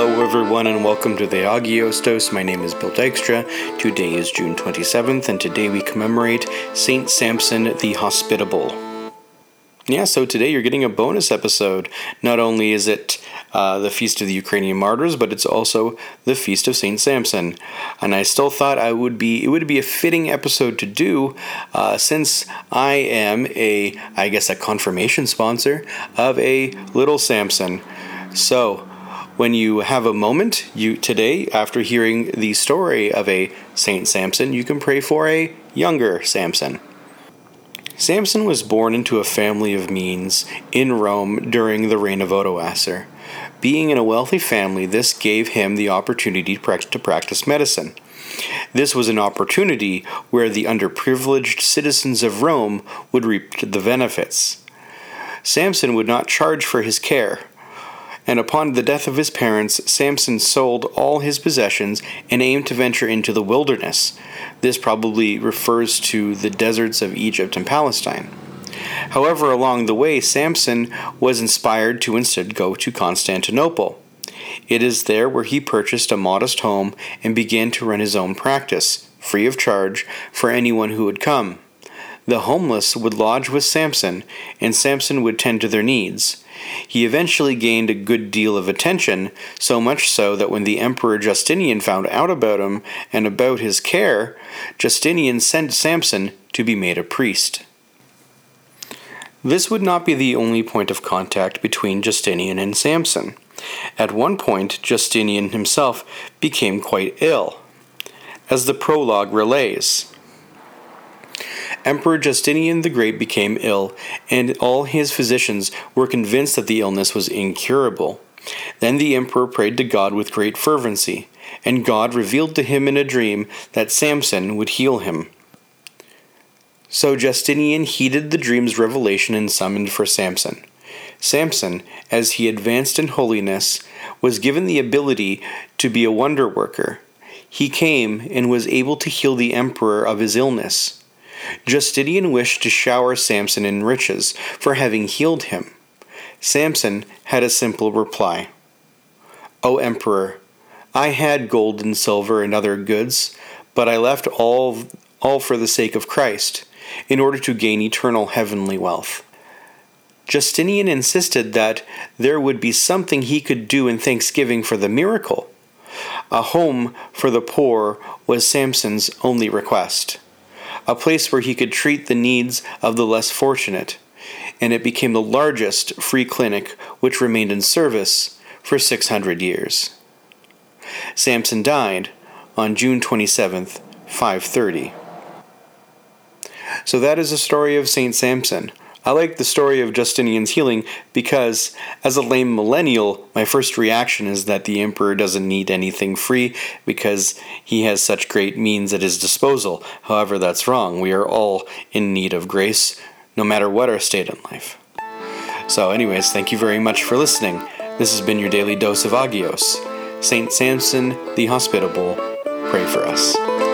Hello, everyone, and welcome to the Agios Dose. My name is Bill Dykstra. Today is June 27th, and today we commemorate Saint Samson the Hospitable. Yeah, so today you're getting a bonus episode. Not only is it uh, the Feast of the Ukrainian Martyrs, but it's also the Feast of Saint Samson. And I still thought I would be it would be a fitting episode to do, uh, since I am a I guess a confirmation sponsor of a little Samson. So when you have a moment, you today, after hearing the story of a Saint Samson, you can pray for a younger Samson. Samson was born into a family of means in Rome during the reign of Odoacer. Being in a wealthy family, this gave him the opportunity to practice medicine. This was an opportunity where the underprivileged citizens of Rome would reap the benefits. Samson would not charge for his care. And upon the death of his parents, Samson sold all his possessions and aimed to venture into the wilderness. This probably refers to the deserts of Egypt and Palestine. However, along the way, Samson was inspired to instead go to Constantinople. It is there where he purchased a modest home and began to run his own practice, free of charge, for anyone who would come. The homeless would lodge with Samson, and Samson would tend to their needs. He eventually gained a good deal of attention, so much so that when the Emperor Justinian found out about him and about his care, Justinian sent Samson to be made a priest. This would not be the only point of contact between Justinian and Samson. At one point, Justinian himself became quite ill. As the prologue relays, Emperor Justinian the Great became ill, and all his physicians were convinced that the illness was incurable. Then the emperor prayed to God with great fervency, and God revealed to him in a dream that Samson would heal him. So Justinian heeded the dream's revelation and summoned for Samson. Samson, as he advanced in holiness, was given the ability to be a wonder worker. He came and was able to heal the emperor of his illness. Justinian wished to shower Samson in riches for having healed him. Samson had a simple reply O Emperor, I had gold and silver and other goods, but I left all, all for the sake of Christ, in order to gain eternal heavenly wealth. Justinian insisted that there would be something he could do in thanksgiving for the miracle. A home for the poor was Samson's only request a place where he could treat the needs of the less fortunate, and it became the largest free clinic which remained in service for 600 years. Samson died on June 27th, 530. So that is the story of St. Samson, I like the story of Justinian's healing because, as a lame millennial, my first reaction is that the emperor doesn't need anything free because he has such great means at his disposal. However, that's wrong. We are all in need of grace, no matter what our state in life. So, anyways, thank you very much for listening. This has been your daily dose of Agios. Saint Samson the Hospitable, pray for us.